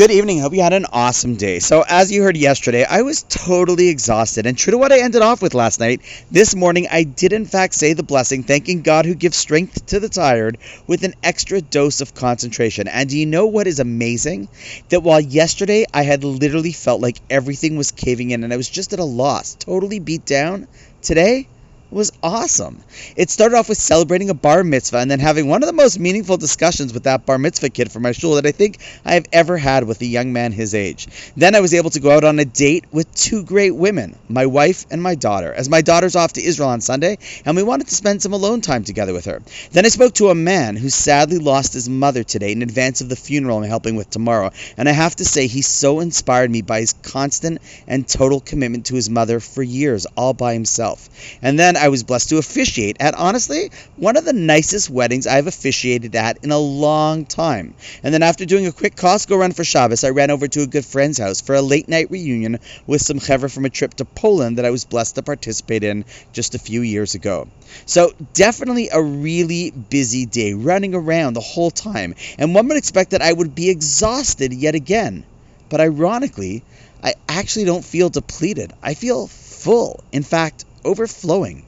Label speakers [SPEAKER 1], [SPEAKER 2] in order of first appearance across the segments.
[SPEAKER 1] Good evening. Hope you had an awesome day. So, as you heard yesterday, I was totally exhausted. And true to what I ended off with last night, this morning I did in fact say the blessing, thanking God who gives strength to the tired with an extra dose of concentration. And do you know what is amazing? That while yesterday I had literally felt like everything was caving in and I was just at a loss, totally beat down, today was awesome. It started off with celebrating a bar mitzvah and then having one of the most meaningful discussions with that bar mitzvah kid from my shul that I think I have ever had with a young man his age. Then I was able to go out on a date with two great women, my wife and my daughter, as my daughter's off to Israel on Sunday and we wanted to spend some alone time together with her. Then I spoke to a man who sadly lost his mother today in advance of the funeral I'm helping with tomorrow, and I have to say he so inspired me by his constant and total commitment to his mother for years all by himself. And then I was blessed to officiate at honestly one of the nicest weddings I've officiated at in a long time. And then after doing a quick Costco run for Shabbos, I ran over to a good friend's house for a late night reunion with some chevra from a trip to Poland that I was blessed to participate in just a few years ago. So definitely a really busy day, running around the whole time. And one would expect that I would be exhausted yet again. But ironically, I actually don't feel depleted. I feel full. In fact, overflowing.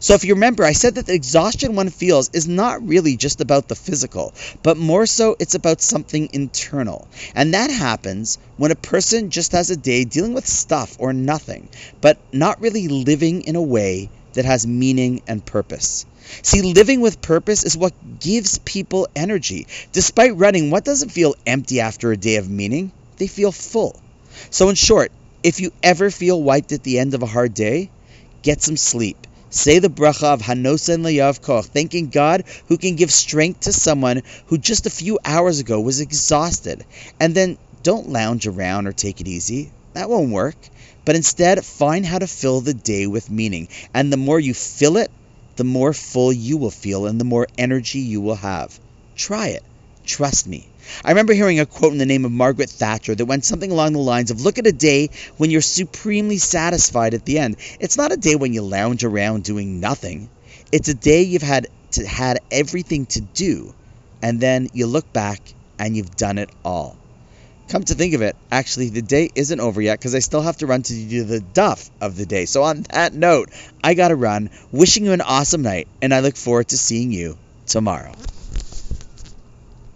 [SPEAKER 1] So, if you remember, I said that the exhaustion one feels is not really just about the physical, but more so it's about something internal. And that happens when a person just has a day dealing with stuff or nothing, but not really living in a way that has meaning and purpose. See, living with purpose is what gives people energy. Despite running, what doesn't feel empty after a day of meaning? They feel full. So, in short, if you ever feel wiped at the end of a hard day, get some sleep. Say the bracha of Hanosen Layav Koch, thanking God who can give strength to someone who just a few hours ago was exhausted. And then don't lounge around or take it easy. That won't work. But instead, find how to fill the day with meaning. And the more you fill it, the more full you will feel and the more energy you will have. Try it. Trust me. I remember hearing a quote in the name of Margaret Thatcher that went something along the lines of Look at a day when you're supremely satisfied at the end. It's not a day when you lounge around doing nothing. It's a day you've had to, had everything to do, and then you look back and you've done it all. Come to think of it, actually, the day isn't over yet because I still have to run to do the daf of the day. So, on that note, I got to run. Wishing you an awesome night, and I look forward to seeing you tomorrow.